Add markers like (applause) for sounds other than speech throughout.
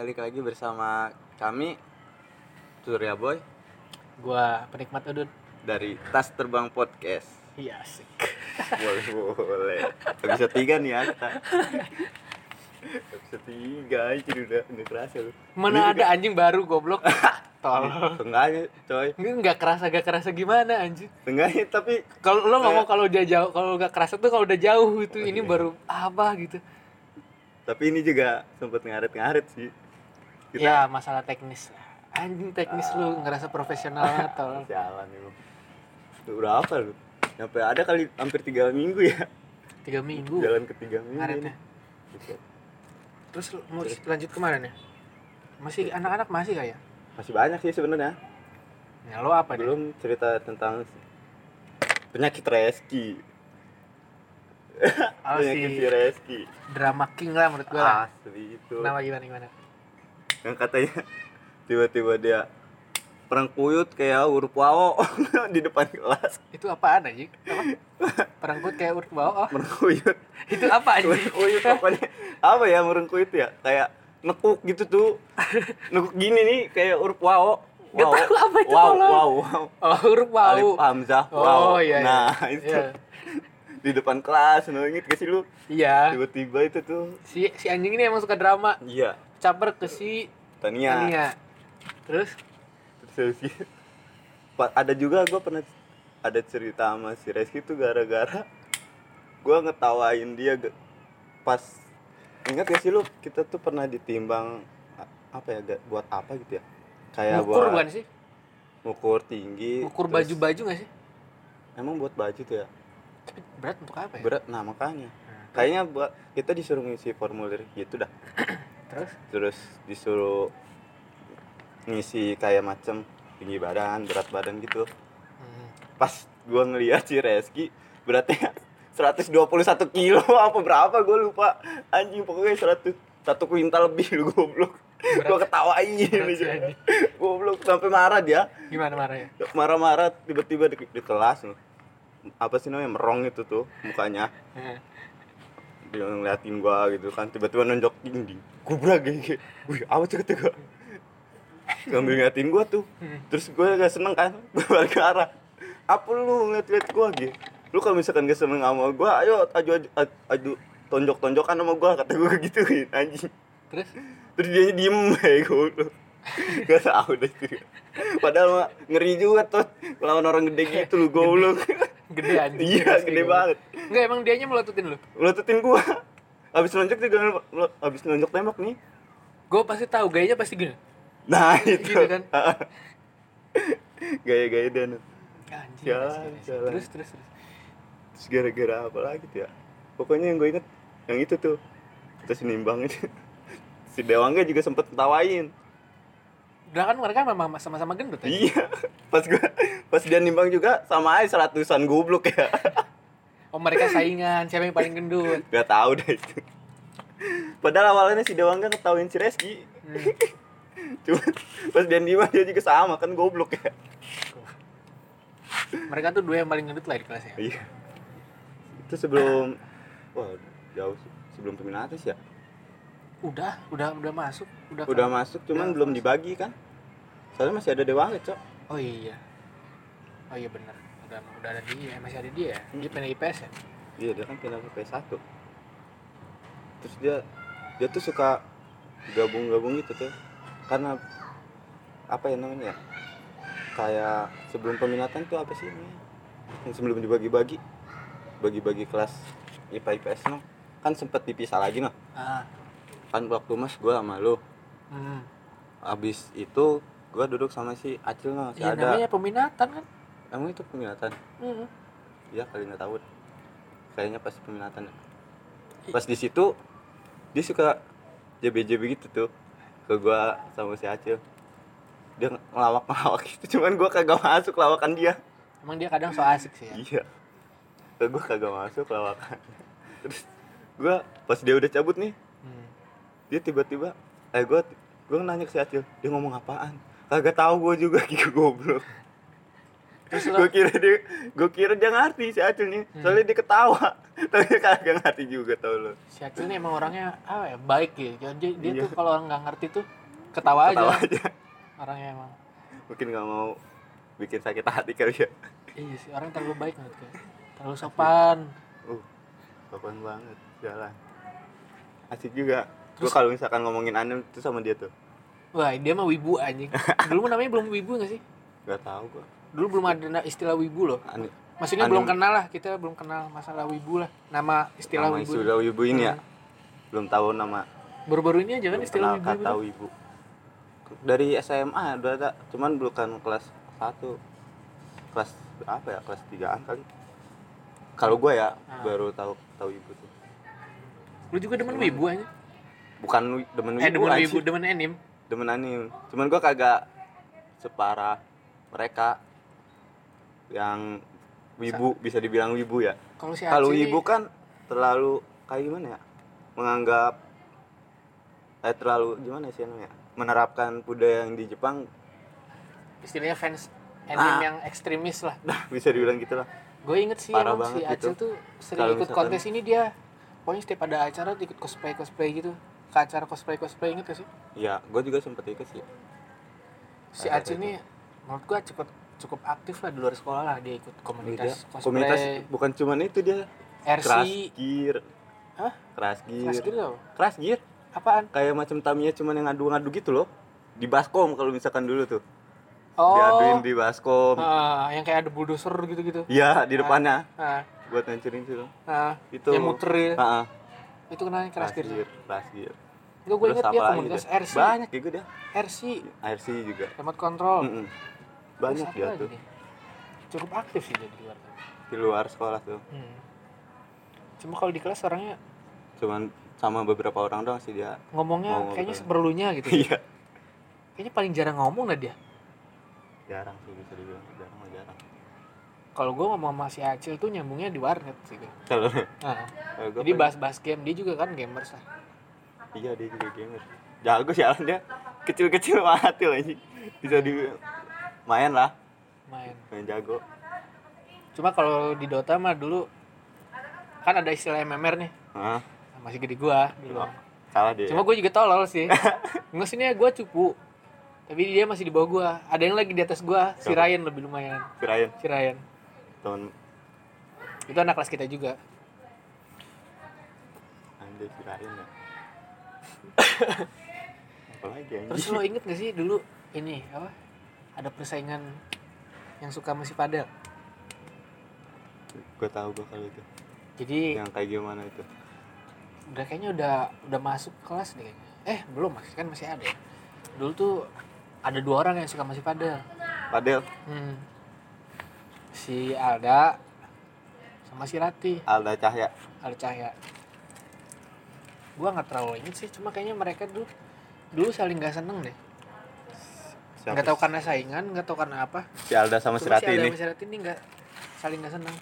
balik lagi bersama kami Surya Boy Gua penikmat udut. dari Tas Terbang Podcast. Iya asik. Boleh boleh. Episode tiga nih kita. Episode tiga aja udah nggak kerasa lu. Mana ada anjing baru goblok. Tolol. Tengahnya coy. Ini nggak kerasa gak kerasa gimana anjing. Tengahnya tapi Kalau lo ngomong kalau udah jauh kalau nggak kerasa tuh kalau udah jauh itu ini baru apa gitu. tapi ini juga sempet ngaret-ngaret sih. Kita Ya masalah teknis. Anjing teknis lu ngerasa profesional banget tolol. (laughs) sialan emang. Udah berapa lu? Sampai ada kali hampir tiga minggu ya. Tiga minggu. Jalan ke tiga minggu Ngaretnya. Terus lu mau lanjut ke mana nih? Masih anak-anak masih kayak? Masih banyak sih sebenarnya. Ya lo apa nih? belum cerita tentang penyakit Reski Oh, (laughs) penyakit si si Reski drama king lah menurut gua asli itu Kenapa gimana gimana? Yang katanya tiba-tiba dia perang kuyut kayak huruf wawo (laughs) di depan kelas Itu apaan anjing? Apa? Perangkut kayak urut bawah. Oh, perang kuyut itu apa anjing? perang kuyut pokoknya apa ya perang kuyut ya kayak nekuk gitu tuh nekuk gini nih kayak huruf wawo Gak Wow. tahu apa itu, wow wow wow Oh, huruf bau. alif hamzah Oh, wow iya, iya. nah (laughs) itu Iya. di depan kelas no inget gak sih lu Iya. tiba-tiba itu tuh Si si anjing ini emang suka drama. iya Caper ke si Tania, Tania. Terus terus ada juga gue pernah ada cerita sama si Reski tuh gara-gara gue ngetawain dia pas ingat gak sih lu kita tuh pernah ditimbang apa ya buat apa gitu ya kayak ngukur buat bukan sih? ngukur tinggi Ngukur baju-baju gak sih? emang buat baju tuh ya Tapi berat untuk apa ya? berat nah makanya Nah, kayaknya buat kita disuruh ngisi formulir gitu dah Terus? Terus disuruh ngisi kayak macem tinggi badan berat badan gitu. Hmm, pas gua ngeliat si Reski beratnya 121 kilo (laughs) apa berapa gua lupa. Anjing pokoknya 100 satu kuintal lebih lu goblok. Gua ketawain aja. goblok sampai marah dia. Gimana marahnya? marah-marah tiba-tiba di, di kelas loh apa sih namanya merong itu tuh mukanya. Nah, dia ngeliatin gua gitu kan tiba-tiba nonjok dinding gubrak kayak wih apa tuh? kata gua. Ngambil ngeliatin gua tuh. Terus gua gak seneng kan (laughs) gua balik ke arah apa lu ngeliat-ngeliat gua gitu lu kalau misalkan gak seneng sama gua ayo aju aju, aju, tonjok-tonjokan sama gua kata gua gituin (laughs) anjing. Terus? Terus dia diem (laughs) ya gua gak tau deh itu padahal mah ngeri juga tuh lawan orang gede gitu lu goblok gede anjing. iya gede banget Enggak emang dianya melototin lu. melototin gua abis nonjok juga abis nonjok tembak nih Gue pasti tahu gayanya pasti gini. nah itu Gitu kan? (laughs) gaya-gaya dia nih. Anjing. Jalan, jalan. Terus terus terus. terus gara-gara apa lagi tuh ya pokoknya yang gue inget yang itu tuh kita senimbang itu (laughs) si Dewangga juga sempet tawain Udah kan mereka memang sama-sama gendut ya? iya pas gue pas dia nimbang juga sama aja seratusan goblok ya (laughs) Oh mereka saingan, siapa yang paling gendut? gak tahu deh itu padahal awalnya si Dewangga ngetawain si Reski Hmm. (laughs) cuma pas dia nimbang dia juga sama kan goblok ya Mereka tuh dua yang paling gendut lah di kelasnya. Iya. Itu sebelum wah jauh sebelum peminatus ya. Udah, udah, udah masuk, udah. Udah kan? masuk cuman Udah belum masuk. dibagi kan. Soalnya masih ada Dewa Cok. Oh iya. Oh iya benar. Udah, udah ada dia, masih ada dia. ya? Dia pindah IPS ya. Iya, dia kan pindah ke PS1. Terus dia dia tuh suka gabung-gabung gitu tuh. Karena apa ya namanya ya? Kayak sebelum peminatan tuh apa sih namanya? Yang sebelum dibagi-bagi bagi-bagi kelas IPA IPS no. Kan sempet dipisah lagi no. Ah. Kan waktu Mas gua sama lu Hmm. Abis itu gua duduk sama si Acil no, si Ya ada. namanya peminatan kan. Emang itu peminatan? Hmm. Iya kali nggak tahu. Kayaknya pas peminatan. ya. Pas di situ dia suka JB-JB gitu tuh ke gua sama si Acil. Dia ngelawak-ngelawak gitu, cuman gua kagak masuk lawakan dia. Emang dia kadang so asik sih ya. Iya. Gua kagak masuk lawakan. Terus gua pas dia udah cabut nih. Dia tiba-tiba eh gua gua nanya ke si Acil, dia ngomong apaan? Kagak tahu gua juga (laughs) gitu goblok. terus gue kira dia gue kira dia ngerti si Acil nih Hmm. soalnya dia ketawa. (laughs) Tapi dia kagak ngerti juga tau lo. Si Acil ini emang orangnya apa ya baik gitu dia, dia Iya. tuh kalau orang nggak ngerti tuh ketawa, ketawa aja. Aja orangnya emang. Mungkin nggak mau bikin sakit hati kali ya. Iya sih orang terlalu baik menurut gue terlalu sopan. Uh sopan banget jalan. Asik juga gue kalau misalkan ngomongin anime tuh sama dia tuh. Wah dia mah wibu anjing. Dulu mah namanya belum wibu nggak sih? Nggak tahu gue dulu belum ada istilah wibu loh. Ani- maksudnya Anim- belum kenal lah kita belum kenal masalah wibu lah. Nama istilah nama wibu. istilah wibu ini ya? Hmm. belum tahu nama baru-baru ini aja kan belum istilah wibu, kata wibu. wibu. Dari SMA udah ada cuman bukan kelas 1 kelas apa ya? Kelas 3an kali. Kalau gue ya Ah. baru tahu tahu ibu tuh. Lu juga demen wibu aja bukan demen wibu eh demen wibu demen anime demen anime cuman gue kagak separah mereka yang wibu bisa dibilang wibu ya. Kalau si kalau wibu kan terlalu kayak gimana ya? Menganggap eh terlalu gimana sih namanya? Menerapkan budaya yang di Jepang istilahnya fans anime Ah. yang ekstremis lah. (laughs) Nah bisa dibilang gitu lah gue inget sih Parah emang si Acil gitu. tuh sering Kalau ikut misalkan- kontes ini dia. Pokoknya setiap ada acara ikut cosplay cosplay gitu ke acara cosplay cosplay inget gak sih? Ya gue juga sempet ikut sih. Si itu. ini menurut gue cukup cukup aktif lah di luar sekolah lah dia ikut komunitas cosplay. komunitas bukan cuman itu dia. RC keras gear. Hah? keras gear. Gitu tau keras gear? Apaan? Kayak macam Tamiya cuman yang ngadu-ngadu gitu loh. Di baskom kalau misalkan dulu tuh. Oh. Diaduin di baskom. Ah, yang kayak ada bulldozer gitu gitu iya di depannya. Ah, buat ngancurin situ. Ah, itu. Yang muter ya. Heeh. Itu kenanya keras gear keras gear Enggak gue inget dia komunitas tuh? RC banyak juga dia RC RC juga. Remote control. Mm-mm. banyak Terus dia lagi tuh. nih? cukup aktif sih dia di luar. Di luar sekolah tuh. Hmm. cuma kalau di kelas orangnya cuman sama beberapa orang doang sih dia. Ngomongnya Ngomong kayaknya betul. seperlunya gitu (laughs) iya. Kayaknya paling jarang ngomong lah dia. Jarang sih bisa dibilang jarang kalau gue ngomong sama si Acil tuh nyambungnya di warnet sih gue. kalau Nah, (laughs) jadi bahas-bahas game dia juga kan gamers lah. Iya dia juga gamer. Jago sih dia kecil-kecil (laughs) mati lah ini bisa di main lah. Main. Main jago. Cuma kalau di Dota mah dulu kan ada istilah MMR nih. Hah? masih gede gua dulu. Salah dia. Cuma gue juga tolol sih. (laughs) Maksudnya gue cupu. Tapi dia masih di bawah gua. Ada yang lagi di atas gua si? Ryan lebih lumayan. Si Ryan. Si Ryan teman itu anak kelas kita juga. Anjay si Ryan ya (coughs) apalagi anjing? Terus lo inget gak sih dulu ini apa? Ada persaingan yang suka masih padel? Gue tahu gue kalau itu. Jadi yang kayak gimana itu? Udah kayaknya udah udah masuk kelas deh kayaknya. Eh belum masih kan masih ada. Dulu tuh ada dua orang yang suka masih padel. Padel? Hmm. Si Alda sama si Rati Alda Cahya. Alda Cahya. Gua nggak terlalu inget sih cuma kayaknya mereka dulu dulu saling nggak seneng deh. Nggak tahu karena saingan nggak tahu karena apa. Si Alda sama si cuma si Rati Alda ini. sama si Rati ini nggak saling nggak seneng.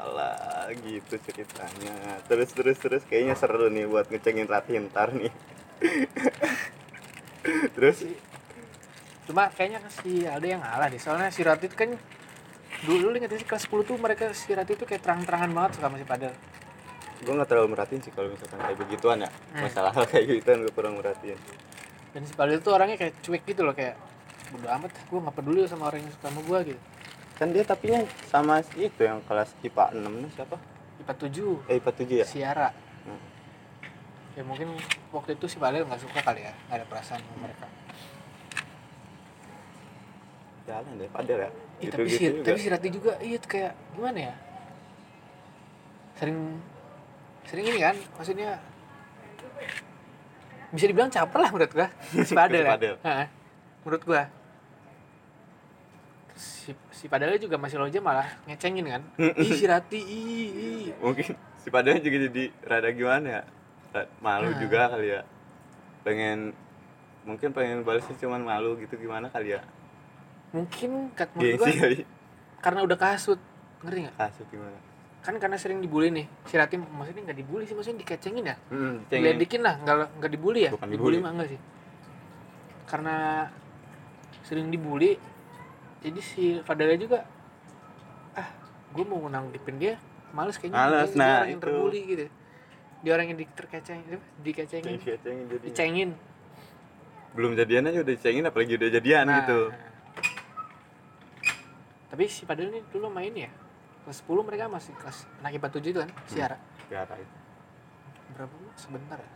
Alah gitu ceritanya. Terus terus terus kayaknya seru nih buat ngecengin Rati ntar nih. (laughs) Terus? Cuma kayaknya si Alda yang ngalah deh soalnya si Rati kan dulu lu inget sih kelas 10 tuh mereka si Rati tuh kayak terang-terangan banget suka masih padel. Gue nggak terlalu merhatiin sih kalau misalkan kayak begituan ya. Hmm. masalah hal kayak gituan gue kurang merhatiin. Dan si Padel tuh orangnya kayak cuek gitu loh kayak bodo amat gue nggak peduli sama orang yang suka sama gue gitu. Kan dia tapinya sama si itu yang kelas IPA 6 nya siapa? IPA 7 eh IPA 7 ya? Siara Hmm. ya mungkin waktu itu si Padel nggak suka kali ya nggak ada perasaan sama mereka. Jalan deh Padel ya Ih, gitu tapi si gitu juga. tapi si Rati juga iya tuh kayak gimana ya? Sering sering ini kan maksudnya bisa dibilang caper lah menurut gua (laughs) si Padel Si ya Padel. Menurut gua. Si si Padelnya juga masih loja malah ngecengin kan. Ih si Rati ih, ih. mungkin si Padel juga jadi rada gimana ya? Malu Nah. juga kali ya. Pengen mungkin pengen balasnya cuman malu gitu gimana kali ya mungkin kat menurut gengsi gua kali karena udah kasut. Ngerti nggak? Kasut gimana? Kan karena sering dibully nih. Si Rati maksudnya nggak dibully sih maksudnya dikecengin ya? Hmm, diledekin lah nggak nggak dibully ya? Bukan dibully dibully. mah enggak sih. Karena sering dibully jadi si Fadela juga ah gue mau nanggepin dia males kayaknya Males, dia, dia nah, orang yang itu. terbuli gitu. Dia orang yang di terkeceng apa? dikecengin. Dicengin jadinya. dicengin. Belum jadian aja udah dicengin apalagi udah jadian Nah, gitu tapi si Fadel ini dulu main ya? Kelas 10 mereka masih kelas anak IPA 7 itu kan siara? Tiara itu berapa? Bulan sebentar. Ya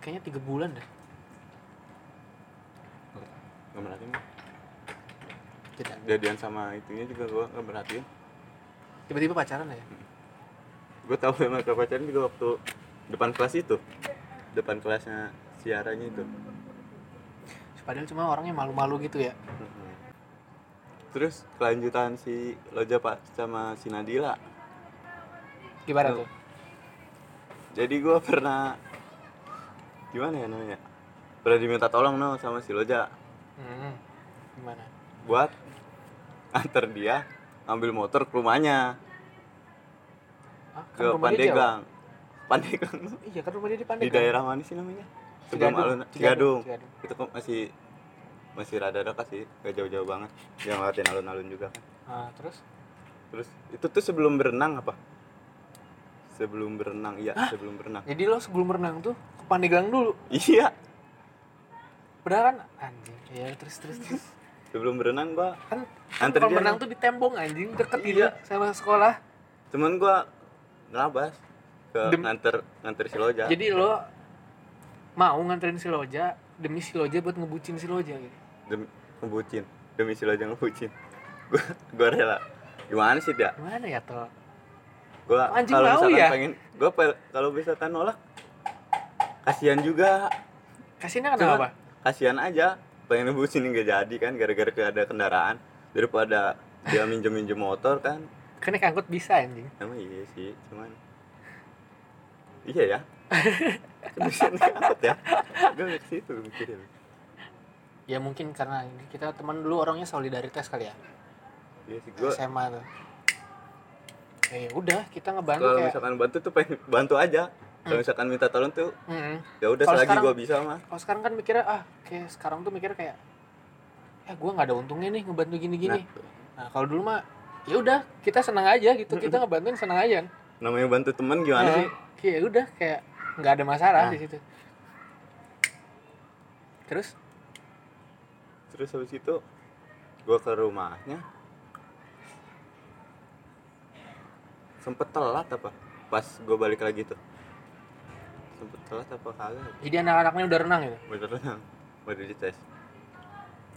kayaknya tiga bulan deh. Nggak merhatiin tidak. Jadian sama itunya juga gua nggak merhatiin. Tiba-tiba pacaran ya? Gue tahu ke pacaran juga waktu depan kelas itu. Depan kelasnya siaranya itu. Si Fadel cuma orangnya malu-malu gitu ya terus kelanjutan si Loja pak sama si Nadila. Gimana tuh. jadi gue pernah gimana ya namanya? Pernah diminta tolong no sama si Loja. Hmm, gimana? Buat antar dia ambil motor ke rumahnya. Ah, ke kan rumah dia jauh. Pandeglang Pandeglang iya kan rumah dia di di Pandeglang daerah mana sih namanya? Sebelum Cigadung, alun Cigadung, Cigadung Cigadung. itu masih masih rada dekat sih gak jauh-jauh banget. Yang ngeliatin alun-alun juga kan. Ah, terus? Terus itu tuh sebelum berenang apa? Sebelum berenang iya sebelum berenang. Jadi lo sebelum renang tuh ke Pandeglang dulu? Iya. Padahal kan anjing ya terus terus terus. Sebelum berenang gua kan Antar kalau berenang tuh di tembong anjing deket Iya. gitu sama sekolah. Cuman gua ngelabas ke Dem- nganter nganter si Loja. Jadi lo mau nganterin si Loja demi si Loja buat ngebucin si Loja gitu demi ngebucin. Demi si Loja ngebucin. (laughs) Gua gua rela. Gimana sih dia gimana ya toh Anjing kalau misalkan ya? pengen gua pe- kalau misalkan nolak kasihan juga. Kasihnya Cuman, kenapa? kasihan aja. Pengen ngebucin nggak jadi kan gara-gara ada kendaraan. Daripada dia minjem minjem motor kan. Kan naik angkot bisa anjing. Emang iya sih cuman iya ya. (laughs) Bisa naik angkot ya. Gue ke situ mikirin ya mungkin karena kita teman dulu orangnya solidaritas kali ya. Iya sih gue SMA tuh. Ya udah kita ngebantu kalau kayak misalkan bantu tuh pengen bantu aja. Kalau misalkan minta tolong tuh Mm-mm. ya udah selagi gue bisa mah. kalau sekarang kan mikirnya ah kayak sekarang tuh mikirnya kayak ya gua nggak ada untungnya nih ngebantu gini-gini. Nah, kalau dulu mah ya udah kita senang aja gitu kita ngebantuin senang aja. Namanya bantu temen gimana Nah, sih? kayak udah kayak nggak ada masalah Nah. di situ. Terus terus habis itu gue ke rumahnya. Sempet telat apa? Pas gue balik lagi tuh. Sempet telat apa kagak? Jadi anak-anaknya udah renang gitu? Beneran baru dites.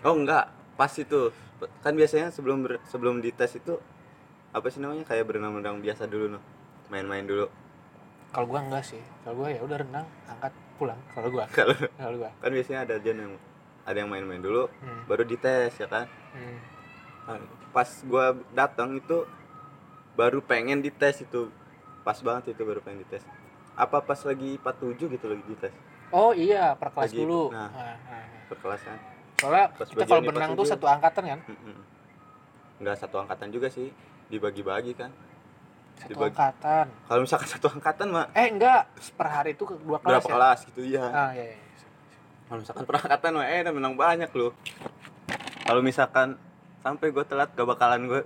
Oh enggak. Pas itu. Kan biasanya sebelum ber- sebelum dites itu apa sih namanya? Kayak berenang-berenang biasa dulu noh. Main-main dulu. Kalau gua enggak sih. Kalau gua ya udah renang angkat pulang. Kalau gua. Kalau kalau gua. kan biasanya ada aja yang ada yang main-main dulu hmm. baru dites ya kan Hmm. Nah, pas gua datang itu baru pengen dites itu pas banget itu baru pengen dites apa pas lagi 47 gitu lagi dites oh iya per kelas Lagi- dulu nah. Nah, nah, nah. per kelas kan soalnya Pas kita kalau berenang tuh satu angkatan kan Mm-mm. nggak satu angkatan juga sih dibagi-bagi kan satu Dibagi- angkatan kalau misalkan (laughs) satu angkatan mah eh enggak per hari itu ke dua kelas berapa ya kelas gitu ya ah iya, iya. Kalau misalkan per angkatan mah eh menang banyak loh. Kalau misalkan sampai gue telat gak bakalan gue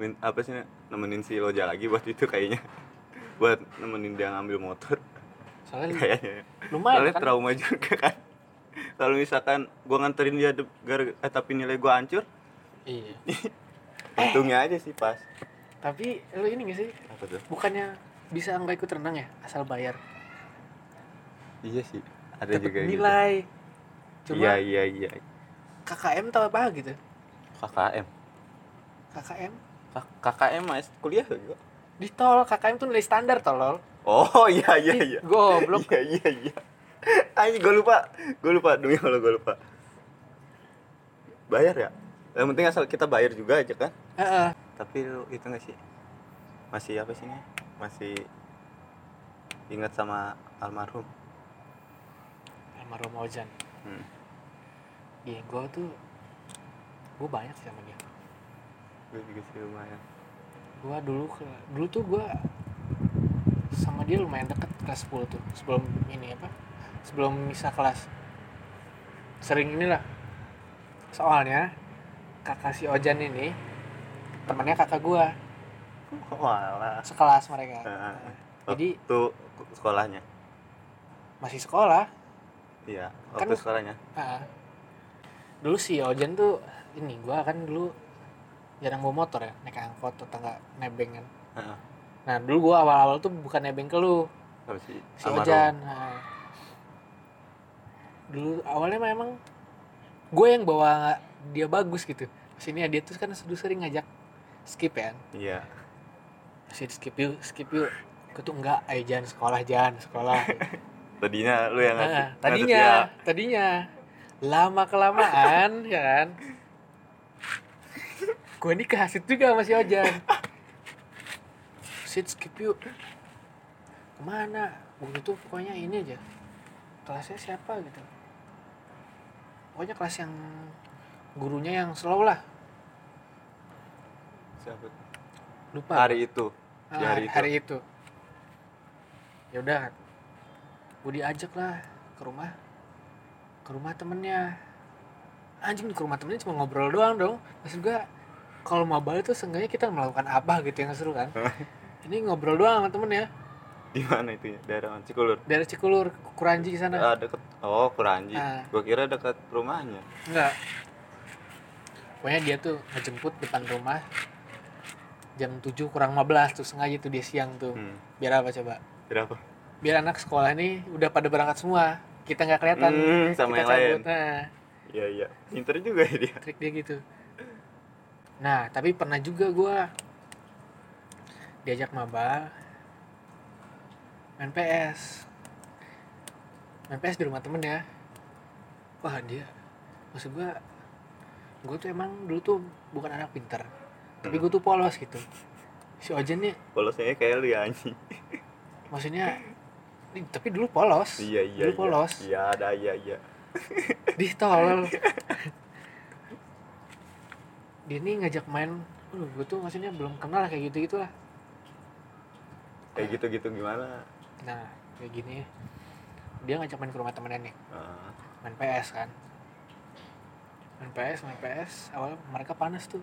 min- apa sih nemenin si Loja lagi buat itu kayaknya. (laughs) Buat nemenin dia ngambil motor. Soalnya (laughs) kayaknya. lumayan soalnya kan? trauma juga kan. (laughs) Kalau misalkan gue nganterin dia gara eh, tapi nilai gue hancur. Iya. Untungnya aja sih pas. Tapi lu ini gak sih? Apa tuh? Bukannya bisa nggak ikut renang ya? Asal bayar. Iya sih ada Dapet juga gitu. nilai. Cuma iya iya iya. KKM tau apa gitu? KKM KKM K- KKM mas kuliah juga. Di tol KKM tuh nilai standar tolol oh iya iya iya. goblok. Iya iya iya. Ayo gue lupa. Gue lupa demi Allah gue lupa. Bayar ya? Yang penting asal kita bayar juga aja kan? Heeh. tapi lu itu gak sih? Masih apa sih ini? Masih ingat sama almarhum almarhum Ojan. Hmm. iya gue tuh gue banyak sih sama dia. Gue juga sih lumayan. Gue dulu ke- dulu tuh gue sama dia lumayan deket kelas 10 tuh sebelum ini apa sebelum misah kelas. Sering inilah. Soalnya kakak si Ojan ini temannya kakak gua. Walah. Sekelas mereka. Heeh. jadi waktu sekolahnya? Masih sekolah iya Kan- waktu sekolahnya Nah, dulu si Ojan tuh ini gua kan dulu jarang bawa motor ya naik angkot atau enggak nebeng kan. Heeh. nah dulu gua awal-awal tuh bukan nebeng ke lu. Sih? Si Almarhum. Ojan nah, dulu awalnya memang gue yang bawa dia bagus gitu. Sini dia tuh kan dulu sering ngajak skip ya iya. Masih skip yuk skip yuk. Gue tuh enggak ayo jangan sekolah jangan sekolah (laughs) tadinya lu yang ngasih Nah, ngasih tadinya dia. tadinya. Lama kelamaan ya (laughs) kan? Gue ini kehasit juga sama si Ojan. Sit skip yuk. Ke mana? Itu pokoknya ini aja. Kelasnya siapa gitu? Pokoknya kelas yang gurunya yang slow lah. Siapa? Lupa. Hari itu. Ah, di hari itu. hari itu. Ya udah gue diajak lah ke rumah. Ke rumah temennya. Anjing ke rumah temennya cuma ngobrol doang dong. Maksud gue kalau mabal itu seenggaknya kita melakukan apa gitu yang seru kan. (laughs) Ini ngobrol doang sama temennya. Di mana itu ya? Daerah? Cikulur? Dari Cikulur Kuranji sana. Ah deket. Oh Kuranji. Ah. gua kira dekat rumahnya. Enggak. Pokoknya dia tuh ngejemput depan rumah jam 7 kurang 15 tuh sengaja tuh dia siang tuh. Hmm. biar apa coba? Berapa biar anak sekolah nih udah pada berangkat semua. Kita nggak kelihatan. Hmm, sama kita yang lain. Cabut. nah. Iya iya. Pinter juga ya dia. Trik dia gitu. Nah tapi pernah juga gua diajak maba main PS main PS di rumah temen ya. Wah dia maksud gua gua tuh emang dulu tuh bukan anak pinter tapi gua tuh polos gitu. Si Ojen nih polosnya kayak lu ya anjing. Maksudnya ini, tapi dulu polos. Iya iya dulu iya. polos. Iya ada iya iya. (laughs) Di tolol dia nih ngajak main. Aduh, gue tuh maksudnya belum kenal kayak gitu gitu lah. Kayak gitu gitu gimana? Nah kayak gini. Dia ngajak main ke rumah temennya nih. Ah, main PS kan. Main PS main PS awal mereka panas tuh.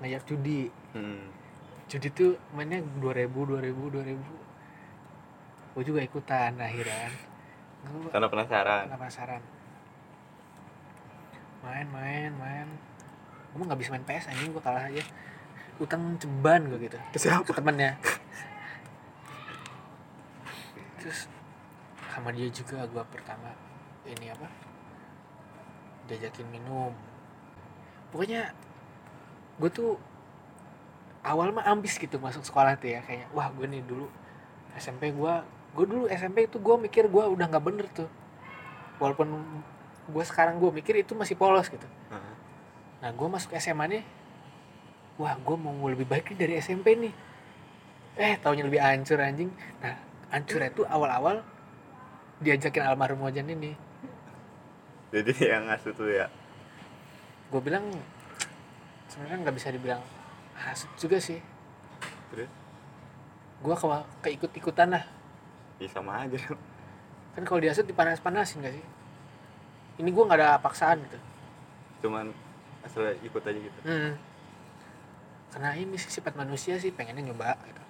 Ngajak judi. Hmm. judi tuh mainnya 2000 2000 2000 gue juga ikutan akhirnya kan. Gue karena penasaran. penasaran. Main main main. Gue nggak bisa main PS anjing gue kalah aja. Utang ceban gue gitu. Ke siapa? ke temennya. Terus sama dia juga gue pertama ini apa diajakin minum. Pokoknya gue tuh awal mah ambis gitu masuk sekolah tuh ya kayak wah gue nih dulu SMP gue gue dulu SMP itu gue mikir gue udah nggak bener tuh. Walaupun gue sekarang gue mikir itu masih polos gitu. Ah, nah gue masuk SMA nih wah gue mau lebih baik nih dari SMP nih. Eh taunya lebih hancur anjing. Nah hancurnya tuh awal-awal diajakin almarhum Ojan ini. Jadi (laughs) yang ngasuh tuh ya? Gue bilang sebenarnya nggak bisa dibilang hasut juga sih. Terus? Gue ke keikut-ikutan lah ya sama aja. Kan kalau dihasut dipanas-panasin gak sih? Ini gue nggak ada paksaan gitu. Cuman asal ikut aja gitu. Hmm. karena ini sih sifat manusia sih pengennya nyoba gitu.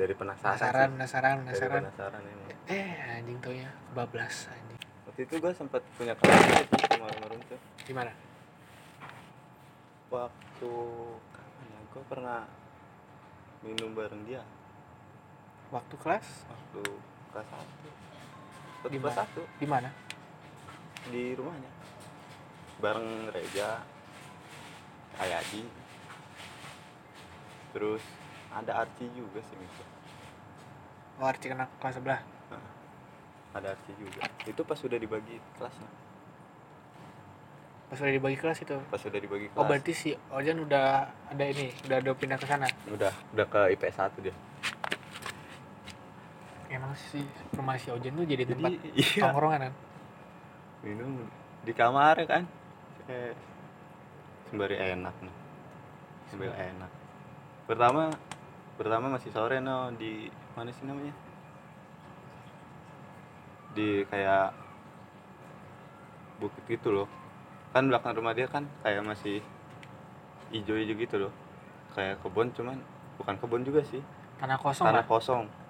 dari penasaran penasaran sih. penasaran dari penasaran. penasaran emang. Eh anjing tuh ya kebablas anjing. Waktu itu gue sempat punya kelas itu sama almarhum tuh. Gimana waktu kapan ya? Gue pernah minum bareng dia. Waktu kelas? Waktu kelas satu. Di kelas satu. Di mana? Di rumahnya. Bareng Reja Ayadi terus ada Arci juga sih itu oh Arci kena kelas sebelah? Ada Arci juga. Itu pas sudah dibagi kelasnya pas udah dibagi kelas itu? Pas sudah dibagi kelas. oh berarti si Ojan udah ada ini udah ada pindah ke sana? Udah udah ke IPS 1 dia emang si rumah si Ojan tuh jadi jadi tempat (laughs) iya. tongkrongan kan? Minum di kamar kan? Eh, sembari enak nih. Sembari enak. Pertama pertama masih sore no. Di mana sih namanya? Di kayak bukit gitu loh. Kan belakang rumah dia kan kayak masih hijau-hijau gitu loh. Kayak kebun cuman bukan kebun juga sih. Tanah kosong tanah lah kosong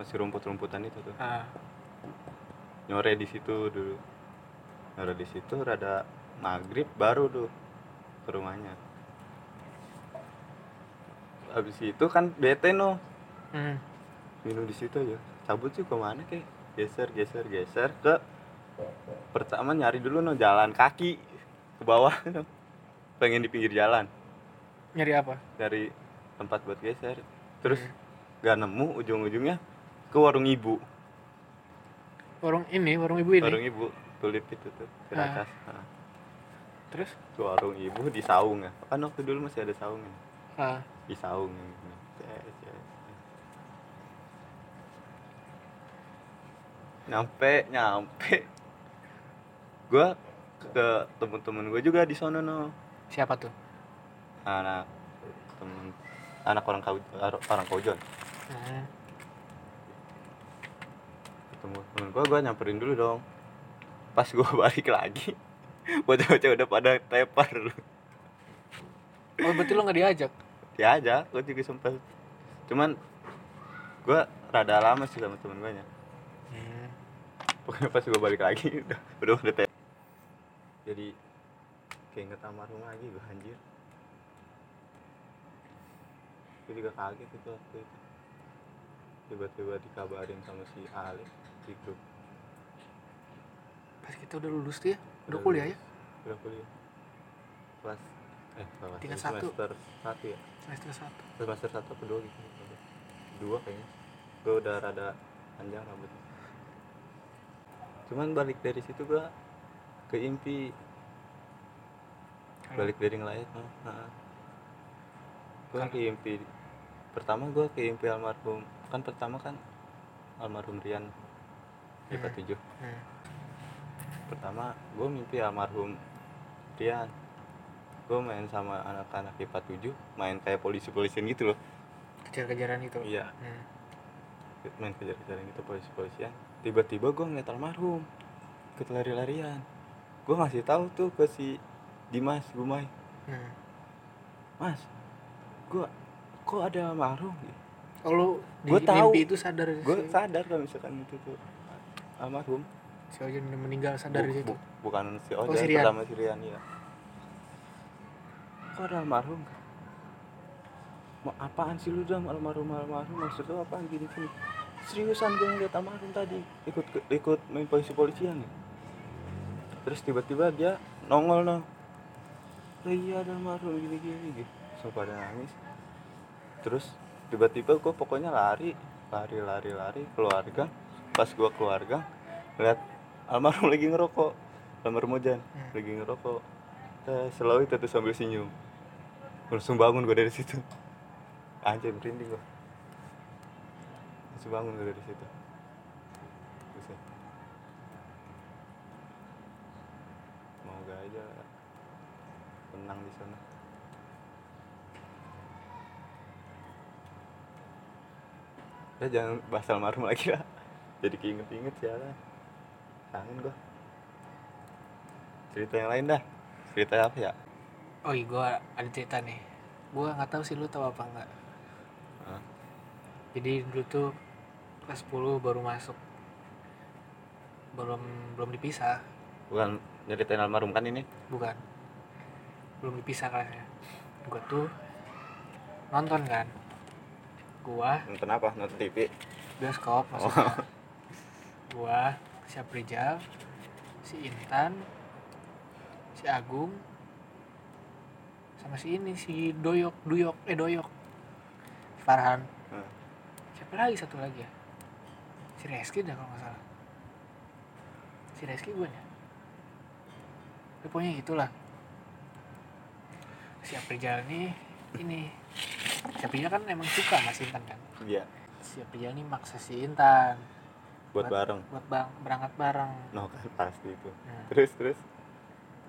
masih rumput-rumputan itu tuh. Ah, nyore di situ dulu. Nyore di situ rada maghrib baru tuh ke rumahnya. Habis itu kan bete no hmm. minum di situ aja. Cabut sih ke mana kayak geser geser geser ke pertama nyari dulu no jalan kaki ke bawah (laughs) no. pengen di pinggir jalan. Nyari apa? Dari tempat buat geser. Terus Hmm. gak nemu ujung-ujungnya ke warung ibu. Warung ini warung ibu ini? Warung ibu tulip itu tuh Ah. tirakas Nah, terus? Ke warung ibu di saung ya. Kan waktu dulu masih ada saung ya? Ah, di saung ya. Nyampe nyampe. Gua ke temen-temen gue juga di sono no. Siapa tuh? Anak temen anak orang kau orang kaujon hmm. Ketemu. Temen gue gue nyamperin dulu dong. Pas gue (laughs) balik lagi bocah-bocah udah pada tepar oh berarti lo nggak diajak? Aja gue juga sempet. Cuman gue rada lama sih sama temen gue nya. Hmm. pokoknya pas gue balik lagi (laughs) udah udah udah tepar. Jadi keinget almarhum lagi gue anjir. Gue juga kaget itu waktu itu. Tiba-tiba dikabarin sama si Ali di grup pas kita udah lulus tuh ya? Udah Udah kuliah ya? Udah kuliah. Kelas eh kelas Tingkat satu. semester satu ya? Semester satu. Semester satu apa dua gitu? Dua kayaknya. Gue udah rada panjang rambutnya. Cuman balik dari situ gue ke impi. Balik dari ngelayat no. gue ke impi. Pertama gue ke impi almarhum. Kan pertama kan almarhum Rian IPA Hmm. 7 hmm. pertama gue mimpi almarhum Rian gue main sama anak-anak IPA 7 main kayak polisi-polisian gitu loh kejar-kejaran itu iya hmm. main kejar-kejaran gitu polisi-polisian tiba-tiba gue ngeliat almarhum ikut lari-larian gue ngasih tahu tuh ke si Dimas Gumai Hmm. mas gue kok ada almarhum oh lo di Gua tahu. mimpi itu sadar gue sadar kalau misalkan itu tuh almarhum. Si Ojan udah meninggal sadar Bu- di situ. bu- bukan si Oh, Ojan Rian. pertama si Rian ya kok ada almarhum mau apaan sih lu dam? Almarhum almarhum maksud lu apaan gini gini seriusan gue ngeliat almarhum tadi ikut ke- ikut main polisi polisian ya? Terus tiba-tiba dia nongol no oh iya ada almarhum gini gini gitu so pada nangis. Terus tiba-tiba gue pokoknya lari lari lari lari keluarga pas gue keluarga lihat almarhum lagi ngerokok almarhum Ojan Hmm. lagi ngerokok. Selalu itu tuh sambil senyum. Langsung bangun gue dari situ. Anjir merinding gue langsung bangun gue dari situ. Buset. semoga aja tenang di sana. Ya jangan bahas almarhum lagi lah jadi keinget-inget ya lah kangen gue cerita yang lain dah. Cerita apa ya? Oh iya gue ada cerita nih. Gue nggak tahu sih lu tahu apa enggak jadi dulu tuh kelas 10 baru masuk. Belum belum dipisah. Bukan nyeritain almarhum kan ini? Bukan. Belum dipisah kelasnya. Gue tuh nonton kan. Gua nonton apa? Nonton TV bioskop maksudnya gua si Aprijal si Intan si Agung sama si ini si Doyok Duyok eh Doyok. Farhan. Hmm. siapa lagi satu lagi ya? Si Reski dah kalau nggak salah. Si Reski gue ya Ya, pokoknya gitulah. Si Aprijal nih ini. Si Aprijal kan emang suka sama si Intan kan? Iya. Si Aprijal nih maksa si Intan buat Buat- bareng. buat bang berangkat bareng. No kan pasti itu. Nah, terus terus?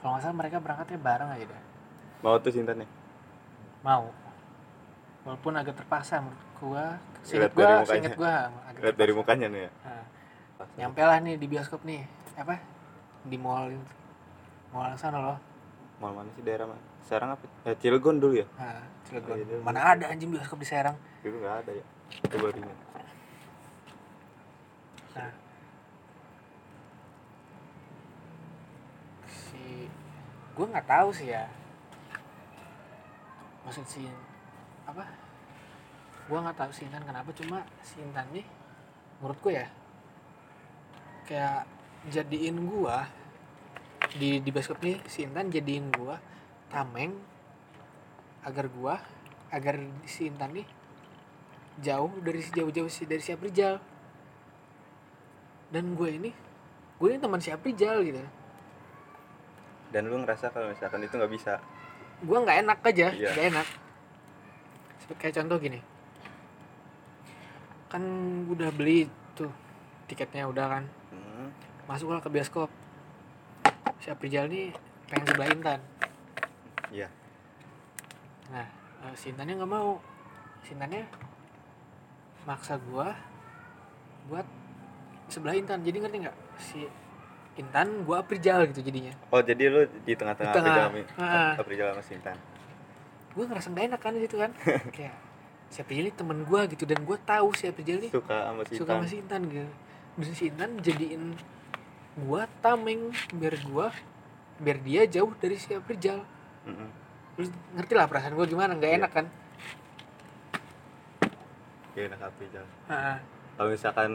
Kalau nggak salah mereka berangkatnya bareng aja dah mau tuh Sintan nih? Mau. Walaupun agak terpaksa menurut gua. Dari gua seinget gua agak lihat dari mukanya nih ya. Nah, nyampe lah nih di bioskop nih. Apa? Di mall mall yang sana loh. Mal mana sih? Daerah mana? Serang apa? Eh, Cilegon dulu ya? Nah Cilegon. Iya, iya, mana ada anjing bioskop di Serang? Itu nggak ada ya. Itu baru ingat nah si gue nggak tahu sih ya. Maksud si apa? Gue nggak tahu si Intan kenapa cuma si Intan nih menurut gue ya kayak jadiin gua di di bioskop nih si Intan jadiin gua tameng agar gua agar si Intan nih jauh dari jauh-jauh si dari si Aprijal. Dan gue ini gue ini teman si Aprijal gitu dan lu ngerasa kalau misalkan itu nggak bisa? Gue nggak enak aja Iya. nggak enak. Seperti kayak contoh gini. Kan udah beli tuh tiketnya udah kan. Hmm. masuklah ke bioskop. Si Aprijal nih pengen sebelah Intan. Iya. Nah eh, si Intannya nggak mau. Si Intannya maksa gua buat sebelah Intan. Jadi ngerti nggak? Si Intan gua Aprijal gitu jadinya oh jadi lu di tengah-tengah. Aprijal Ah. Aprijal sama Sintan gue ngerasa gak enak kan di situ kan (laughs) kayak si Aprijal ini temen gua gitu dan gua tahu si Aprijal ini suka sama Sintan suka sama si Intan gitu dan si Intan jadiin gua tameng biar gua biar dia jauh dari si Aprijal Mm-mm. lu ngerti lah perasaan gua gimana nggak Iya. enak kan Gak enak Aprijal Heeh. kalau misalkan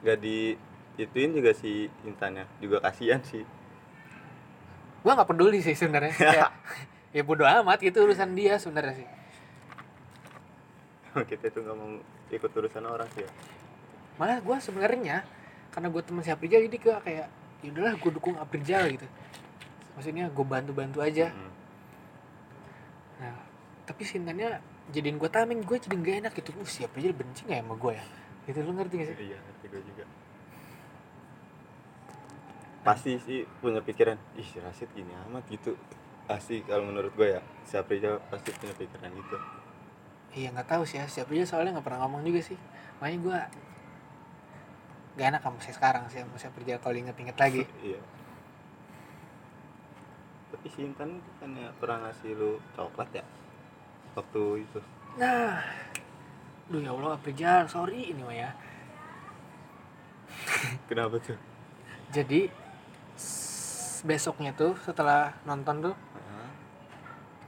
nggak di ituin juga si Intannya juga kasihan sih. Gua nggak peduli sih sebenarnya. (laughs) Kayak, ya bodo amat gitu urusan dia sebenarnya sih. (laughs) Kita tuh nggak mau ikut urusan orang sih ya. Malah gua sebenarnya karena gue teman si Aprijal jadi gua kayak ya udahlah gue dukung Aprijal gitu. Maksudnya gue bantu bantu aja. Mm. nah tapi sintannya jadiin gue tameng gue jadi gak enak gitu. Uh si Aprijal benci gak ya sama gue ya? Gitu lu ngerti gak sih? Iya ngerti gue juga pasti sih punya pikiran ih si Rasid gini amat gitu. Pasti kalau menurut gue ya si Aprijal pasti punya pikiran gitu. Iya nggak tahu sih ya si Aprijal soalnya nggak pernah ngomong juga sih. Makanya gue gak enak sama saya sekarang sih sama si Aprijal kalau inget-inget lagi. (laughs) Iya. Tapi si Intan bukannya pernah ngasih lu coklat ya? Waktu itu. Nah, duh ya Allah Aprijal, sorry ini mah ya. kenapa tuh? Jadi besoknya tuh setelah nonton tuh Hah?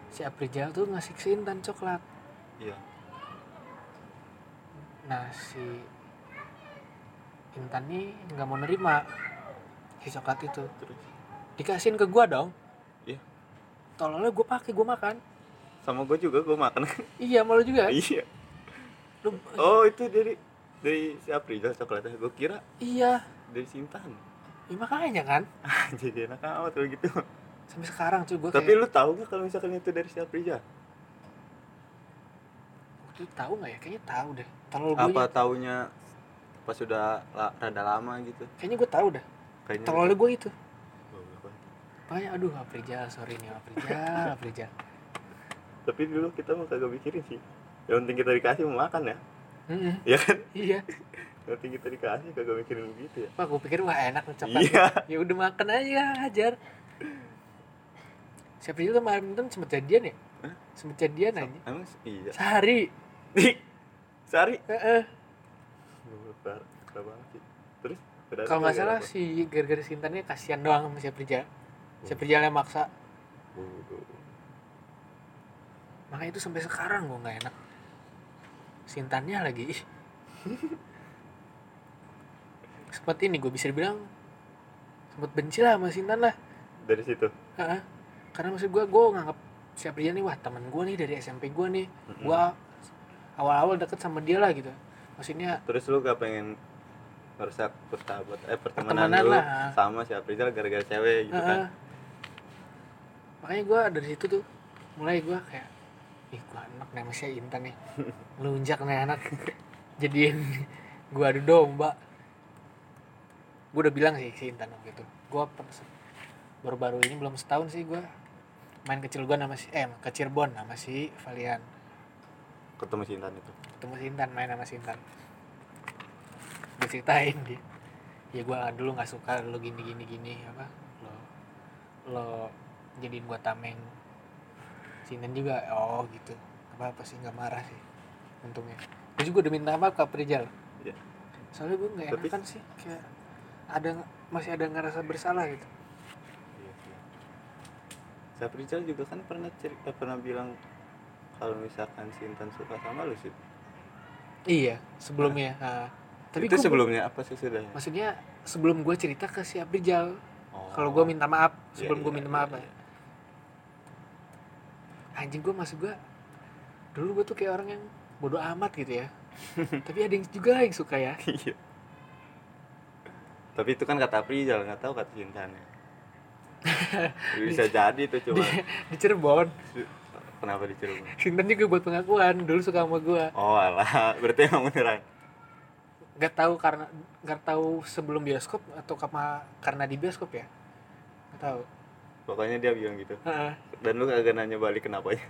si Aprijal tuh ngasih si Intan coklat. iya Nah si Intan nih nggak mau nerima si coklat itu. terus Dikasihin ke gua dong. Iya. Tolongnya gue pakai gue makan. sama gue juga gue makan (laughs) Iya malu juga. iya Lu, oh itu dari dari si Aprijal coklatnya gue kira iya. dari si Intan Ya, makanya kan. (laughs) jadi enak amat kalau gitu Sampai sekarang tuh gue tapi kayak lu tahu gak kalau misalkan itu dari si Aprijal waktu itu tahu nggak ya? Kayaknya tahu deh. Gue apa taunya pas sudah la- rada lama gitu Kayaknya gue tahu dah. kayaknya Tololnya gue itu. Makanya aduh Aprijal, sorry nih Aprijal, Aprijal. tapi dulu kita mah kagak mikirin sih yang penting kita dikasih mau makan ya Mm-mm. ya kan Iya. (laughs) yang penting kita dikasih kagak mikirin begitu ya Wah, gue pikir wah enak nih coklat. iya Ya udah makan aja, hajar. Si Aprijal sama Arminton sempet jadian ya? Hah? Sempet jadian aja. emang iya Sehari. Sehari Heeh. Terus berarti Kalau nggak salah si gara-gara Sintannya kasihan doang sama si Aprijal. Si Aprijalnya maksa. Waduh. Makanya itu sampai sekarang gue nggak enak. Sintannya lagi. (laughs) Seperti ini gue bisa dibilang sempet benci lah sama Sintan lah. dari situ Heeh. Karena maksud gue, gue nganggap si Aprijal nih wah temen gue nih dari SMP gue nih. Mm-mm. Gue awal-awal deket sama dia lah gitu. Maksudnya terus lu gak pengen merusak persahabat eh pertemanan, Pertemanan lu lah. sama si Aprijal gara-gara cewek gitu Heeh. kan makanya gue dari situ tuh mulai gue kayak ih gue anak nih si Intan nih (laughs) melunjak nih anak (laughs) jadiin gue adu domba gue udah bilang sih si Intan waktu itu. Gue baru-baru ini belum setahun sih gue main ke Cilegon sama si eh ke Cirebon sama si Valian. Ketemu si Intan itu? Ketemu si Intan main sama si Intan. Gue ceritain dia. Ya gue dulu nggak suka lo gini gini gini apa lo lo jadiin gua tameng. Si Intan juga oh gitu. Apa apa sih nggak marah sih untungnya. Gue juga udah minta maaf ke Prijal. Iya. soalnya gue nggak Tapi- enakan sih kayak ada masih ada ngerasa bersalah gitu Iya sih. Saprijal juga kan pernah cerita pernah bilang kalau misalkan si Intan suka sama lu sih. iya sebelumnya Nah, tapi itu gua- sebelumnya apa sih sudah? maksudnya sebelum gue cerita ke si Aprijal Oh. kalau gue minta maaf Iya, sebelum gue iya, minta iya, maaf iya. ya anjing gue masuk gue dulu gue tuh kayak orang yang bodoh amat gitu ya (laughs) tapi ada yang juga yang suka ya Iya. Tapi itu kan kata Prijal, nggak tahu kata cintanya. (laughs) Bisa jadi itu di, cuma di Cirebon kenapa di Cirebon? Sinten juga buat pengakuan dulu suka sama gue Oh alah, (laughs) berarti emang beneran. nggak tahu karena nggak tahu sebelum bioskop atau karena karena di bioskop ya nggak tahu Pokoknya dia bilang gitu. Heeh. Dan lu kagak nanya balik kenapanya.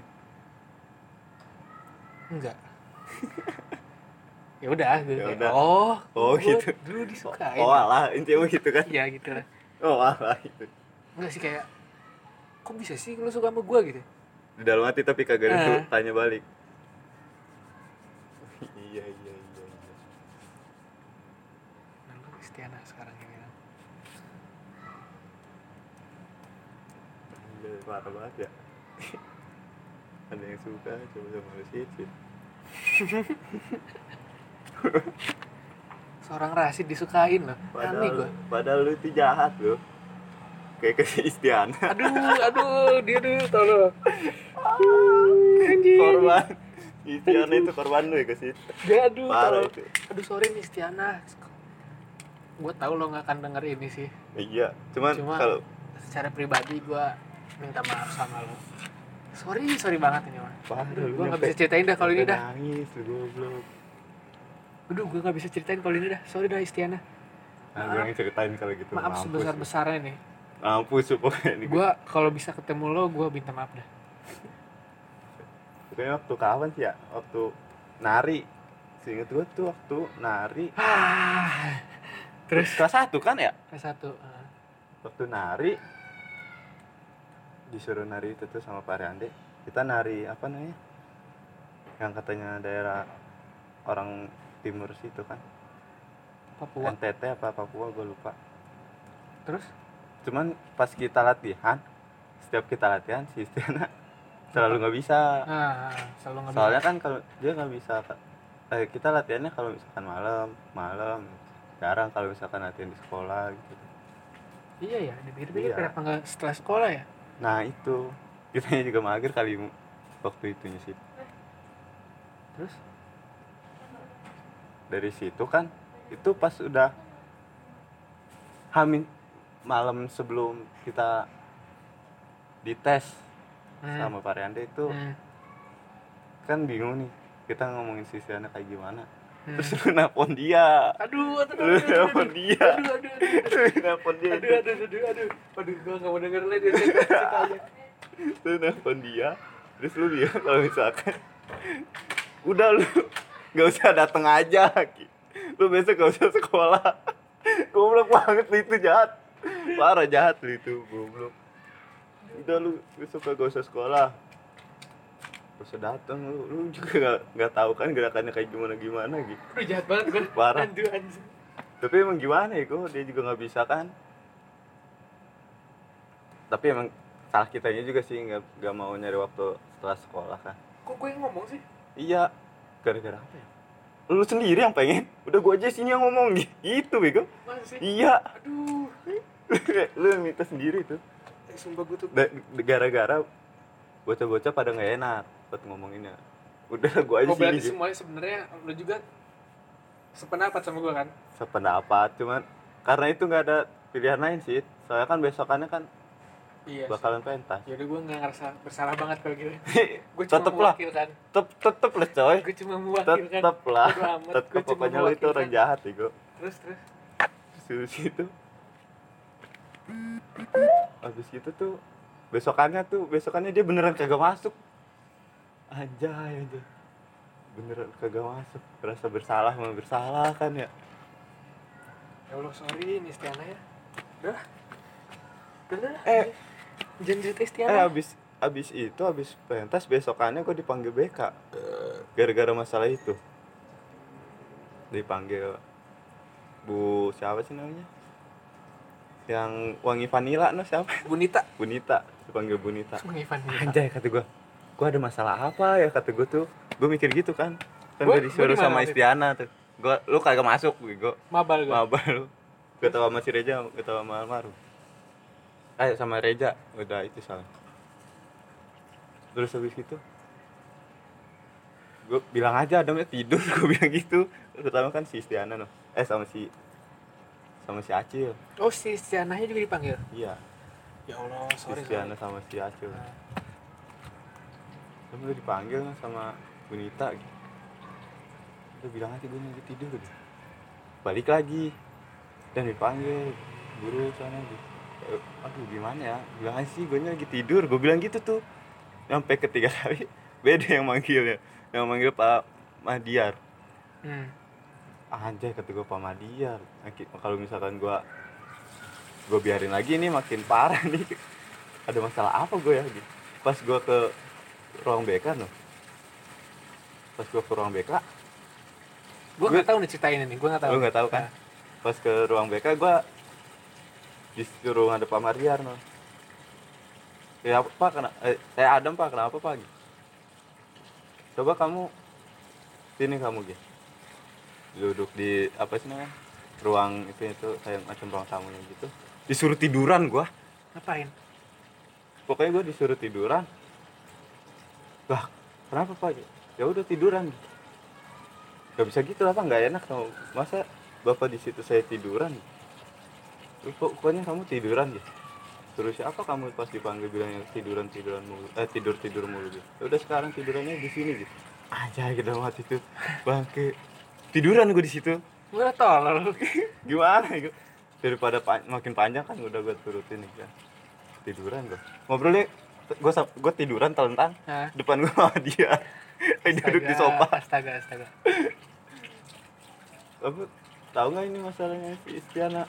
enggak (laughs) ya udah gitu Ya kayak, udah. oh Oh, gua gitu. dulu disukain Oh alah, intinya gitu kan. ya gitu lah Oh alah itu. enggak sih kayak kok bisa sih lu suka sama gue gitu Di dalam hati tapi kagak ada Eh. tuh tanya balik. (laughs) iya iya iya iya. nah lu Istiana sekarang ini kan. Iya, parah banget ya. (laughs) ada yang suka coba sama lu sih. (laughs) (laughs) seorang Rasid disukain loh. Aneh gue Padahal, padahal lu itu jahat loh. Kayak ke Istiana. (laughs) aduh aduh dia tau lo anjing. korban. Istiana itu korban lu ya ke dia aduh Parah itu. aduh sorry nih Istiana. Gue tau lo gak akan denger ini sih. Iya, cuman Cuma- kalau secara pribadi gue minta maaf sama lo sorry sorry banget ini mah gue gak nyampe- bisa ceritain dah kalau ini dah. Nangis lu goblok. Aduh gue gak bisa ceritain kalau ini dah sorry dah Istiana Nah, gue yang ceritain kalau gitu. maaf mampus. sebesar besarnya nih Mampus pokoknya ini. gue kalau bisa ketemu lo gue minta maaf dah Pokoknya waktu kapan sih ya? Waktu nari. Seinget gue tuh waktu nari. ah terus Kelas satu kan ya? kelas satu ah. Waktu nari disuruh nari itu tuh sama Pak Rande. Kita nari apa namanya? Yang katanya daerah orang timur situ kan. Papua NTT apa Papua gue lupa. terus Cuman pas kita latihan, setiap kita latihan si Istiana (laughs) selalu nggak bisa. ah selalu nggak Soalnya kan kalau dia nggak bisa eh, kita latihannya kalau misalkan malam, malam jarang kalau misalkan latihan di sekolah gitu. iya ya dipikir-pikir Iya. kenapa nggak setelah sekolah ya Nah itu kitanya juga mager kali waktu itunya sih. terus Dari situ kan itu pas udah hamin malam sebelum kita dites Hmm. sama Pak Riande itu Hmm. kan bingung nih kita ngomongin sisiannya kayak gimana. Hmm. terus lu nelpon dia. Aduh aduh lu aduh aduh nelpon aduh dia. aduh aduh aduh lu nelpon dia. Aduh aduh aduh aduh aduh. Gue nggak mau denger lagi aja lu nelpon dia terus lu bilang kalau misalkan udah lu nggak usah datang aja lu besok gak usah sekolah. (laughs) Goblok banget lu itu jahat. Parah jahat lu itu goblok. Udah lu besok gak usah sekolah. Gak usah datang lu. Lu juga gak, nggak tahu kan gerakannya kayak gimana gimana gitu aduh jahat banget gue Parah. aduh anjing. Tapi emang gimana ya kok? Dia juga nggak bisa kan? Tapi emang salah kitanya juga sih nggak nggak mau nyari waktu setelah sekolah kan. Kok gue yang ngomong sih? Iya gara-gara apa ya? Lu sendiri yang pengen? Udah gua aja sini yang ngomong (laughs) gitu bego. Iya. Aduh. (laughs) Lu yang minta sendiri tuh eh, sumpah gue tuh gara-gara bocah-bocah pada nggak enak buat ngomonginnya. Udah (laughs) gua aja oh berarti sini gitu. semuanya sebenarnya lo juga sependapat sama gue kan? Sependapat cuman karena itu nggak ada pilihan lain sih. Soalnya kan besokannya kan iya bakalan pentas. Jadi gue nggak ngerasa bersalah banget kalau gitu. (laughs) Gue cuma tetep lah. tetep tetep lah coy. Gue cuma mewakilkan. Tetep lah. Tetep pokoknya lu itu orang jahat ya terus terus. Terus itu habis itu tuh besokannya tuh besokannya dia beneran kagak masuk. Anjay aja beneran kagak masuk. Rasa bersalah mau bersalah kan ya. Ya Allah sorry nih Stiana ya. Udah. Udah. Eh jangan cerita eh abis abis itu abis pentas besokannya gue dipanggil BK gara-gara masalah itu. Dipanggil Bu siapa sih namanya? Yang wangi vanila no siapa? Bunita. Bunita. Dipanggil Bunita. Sungai Ivan anjay kata gue gue ada masalah apa ya kata gue tuh. Gue mikir gitu kan. Kan gue disuruh gua sama? Istiana tuh. Gue lu kagak masuk gue mabal gue mabal. Lu gue tau sama si Reja gue tau sama Almarhum ayo sama Reja udah itu salah. Terus habis itu? Gue bilang aja Adamnya tidur. (laughs) Gue bilang gitu. Pertama kan si Istiana no eh sama si sama si Acil. Oh si Istiananya juga dipanggil? Iya. Ya Allah si sorry. Istiana sorry sama si Acil. Nah, Terus gue dipanggil no, sama Bunita. Gitu. Udah bilang aja gue lagi tidur. Gitu. Balik lagi. Dan dipanggil. Guru sana gitu. Eh, Aduh gimana ya? Bilang sih gue lagi tidur. Gue bilang gitu tuh. Sampai ketiga (laughs) kali beda yang manggilnya. Yang manggil Pak Madiar. hmm. Anjay kata gue Pak Madiar. Kalau misalkan gue gue biarin lagi nih makin parah (laughs) nih. Ada masalah apa gue ya? Pas gue ke ruang BK no. Pas gue ke ruang BK, gue nggak tahu nih ceritain ini gue nggak tahu lu nggak tahu kan? Nah, Pas ke ruang BK gue disuruh ngadep Pak Mariar no. Ya apa kena eh, saya Adam Pak kenapa Pak? Coba kamu sini kamu gitu. Duduk di apa sih namanya? Ruang itu itu kayak macam ruang tamunya gitu. Disuruh tiduran gua. ngapain Pokoknya gua disuruh tiduran. Lah, kenapa Pak? Ya udah tiduran. Gak bisa gitu lah Pak, nggak enak sama masa Bapak di situ saya tiduran. Pok- Pokoknya kamu tiduran gitu. Terus siapa kamu pas dipanggil bilangnya tiduran tiduran mulu eh tidur tidur mulu gitu. Ya udah sekarang tidurannya di sini gitu. Aja gitu mati itu bangke. Tiduran gue di situ. gue tolol (laughs) Gimana gitu. Daripada pa- makin panjang kan udah gue turutin nih kan. Tiduran gue. Ngobrolnya gue gue tiduran telentang nah, depan gue sama dia. (laughs) Dia duduk di astaga, sofa. astaga astaga Apa tahu nggak ini masalahnya si Istiana?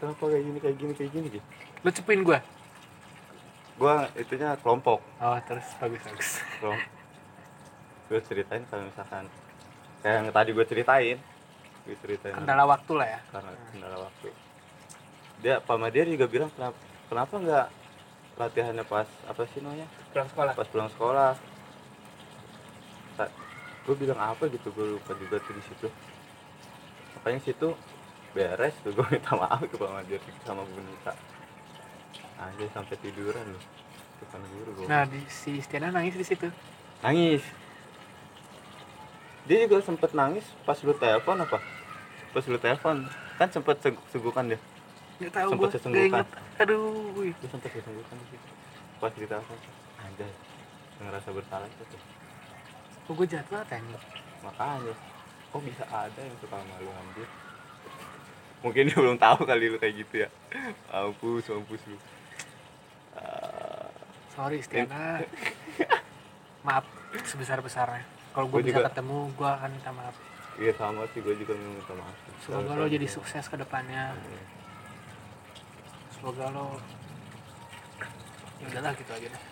Kenapa kayak gini kayak gini kayak gini gitu? lu cepin gue Gua itunya kelompok. oh terus bagus bagus Kelompok. Gue ceritain kalau misalkan kayak yang tadi gue ceritain. Gue ceritain kendala waktu lah ya karena kendala waktu. Dia Pak Madir juga bilang kenapa kenapa nggak latihannya pas apa sih namanya? pulang sekolah pas pulang sekolah gue bilang apa gitu gue lupa juga tuh di situ makanya situ beres tuh gue minta maaf ke Pak Madir sama Bu Nita. Aja sampai tiduran loh depan guru gue nah di, si Istiana nangis di situ. Nangis. Dia juga sempet nangis pas lu telepon apa? Pas lu telepon. Kan sempet segukan dia. Nggak tahu Sempet sesenggukan. inget aduh dia sempet segukan di situ. Pas di telepon. Anjay ngerasa bersalah itu tuh. Kok gue jatuh tanya makanya kok bisa ada yang suka malu anjir mungkin dia belum tahu kali lu kayak gitu ya. Mampus mampus lu. Ah, sorry Istiana (laughs) maaf sebesar besarnya kalau gue Gua bisa juga. ketemu gue akan minta maaf. Iya sama sih. Gue juga mau minta maaf. Semoga lo jadi sukses ke depannya. Semoga lo ya udahlah gitu aja deh.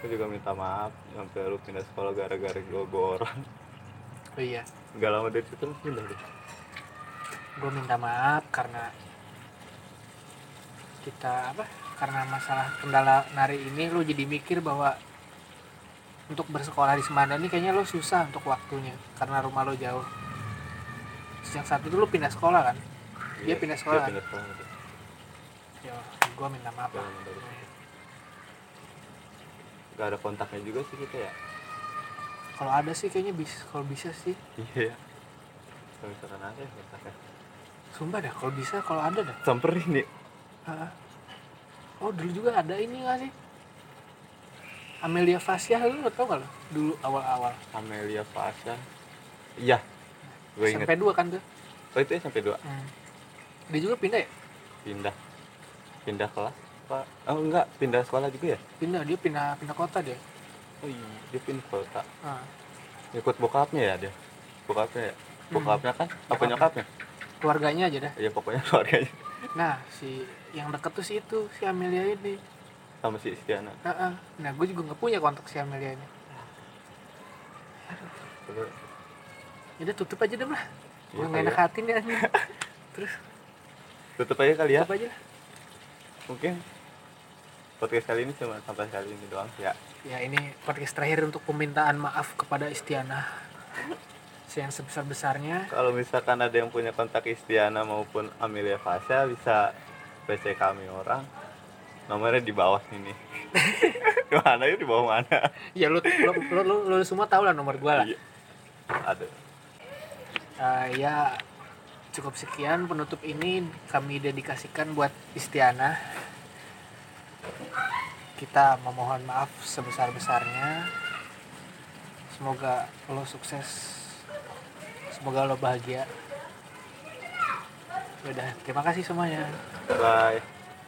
Gue juga minta maaf. Sampai lu pindah sekolah gara-gara gue orang oh iya. Nggak lama dari situ lu pindah deh. Gue minta maaf karena kita apa karena masalah kendala nari ini lo jadi mikir bahwa untuk bersekolah di Semanda ini kayaknya lo susah untuk waktunya karena rumah lo jauh. Yang satu itu lo pindah sekolah kan? Dia pindah sekolah. dia pindah sekolah tuh. ya gue minta maaf lah. Nggak ada kontaknya juga sih kita ya kalau ada sih kayaknya bisa kalau bisa sih. Iya. Kalau misalkan ada ya sumpah dah kalau bisa kalau ada dah samperin nih. Ah. oh dulu juga ada ini gak sih? Amelia Fasya lu tau gak lo dulu awal-awal. Amelia Fasha iya. Gue inget SMP 2 kan tuh? Oh itu SMP dua. Hmm. Dia juga pindah ya? pindah. Pindah kelas pak. Oh enggak pindah sekolah juga ya? Pindah, dia pindah pindah kota dia. Oh iya. Dia pindah kota. Ah, ikut bokapnya ya dia. Bokapnya ya. Hmm. bokapnya kan? Apa Bokapnya. nyokapnya? Keluarganya aja dah. ya pokoknya (laughs) keluarganya. Nah si yang deket tuh si itu si Amelia ini. Sama si Istiana. Heeh. nah gue juga nggak punya kontak si Amelia ini. Terus, ya udah tutup aja deh lah Iya, gue nggak enak iya. hati nih. Anjing. (laughs) terus? Tutup aja kali ya. Tutup aja lah. Mungkin podcast kali ini cuma sampai kali ini doang ya ya ini podcast terakhir untuk permintaan maaf kepada Istiana. Yang sebesar besarnya kalau misalkan ada yang punya kontak Istiana maupun Amelia Fasya bisa PC kami orang. Nomornya di bawah sini di (laughs) mana ya di bawah mana? Ya lu lu, lu, lu, lu semua tahu lah nomor gue lah. Iya. ada. Eh, ya cukup sekian penutup ini kami dedikasikan buat Istiana kita memohon maaf sebesar besarnya semoga lo sukses. Semoga lo bahagia. Udah terima kasih semuanya. Bye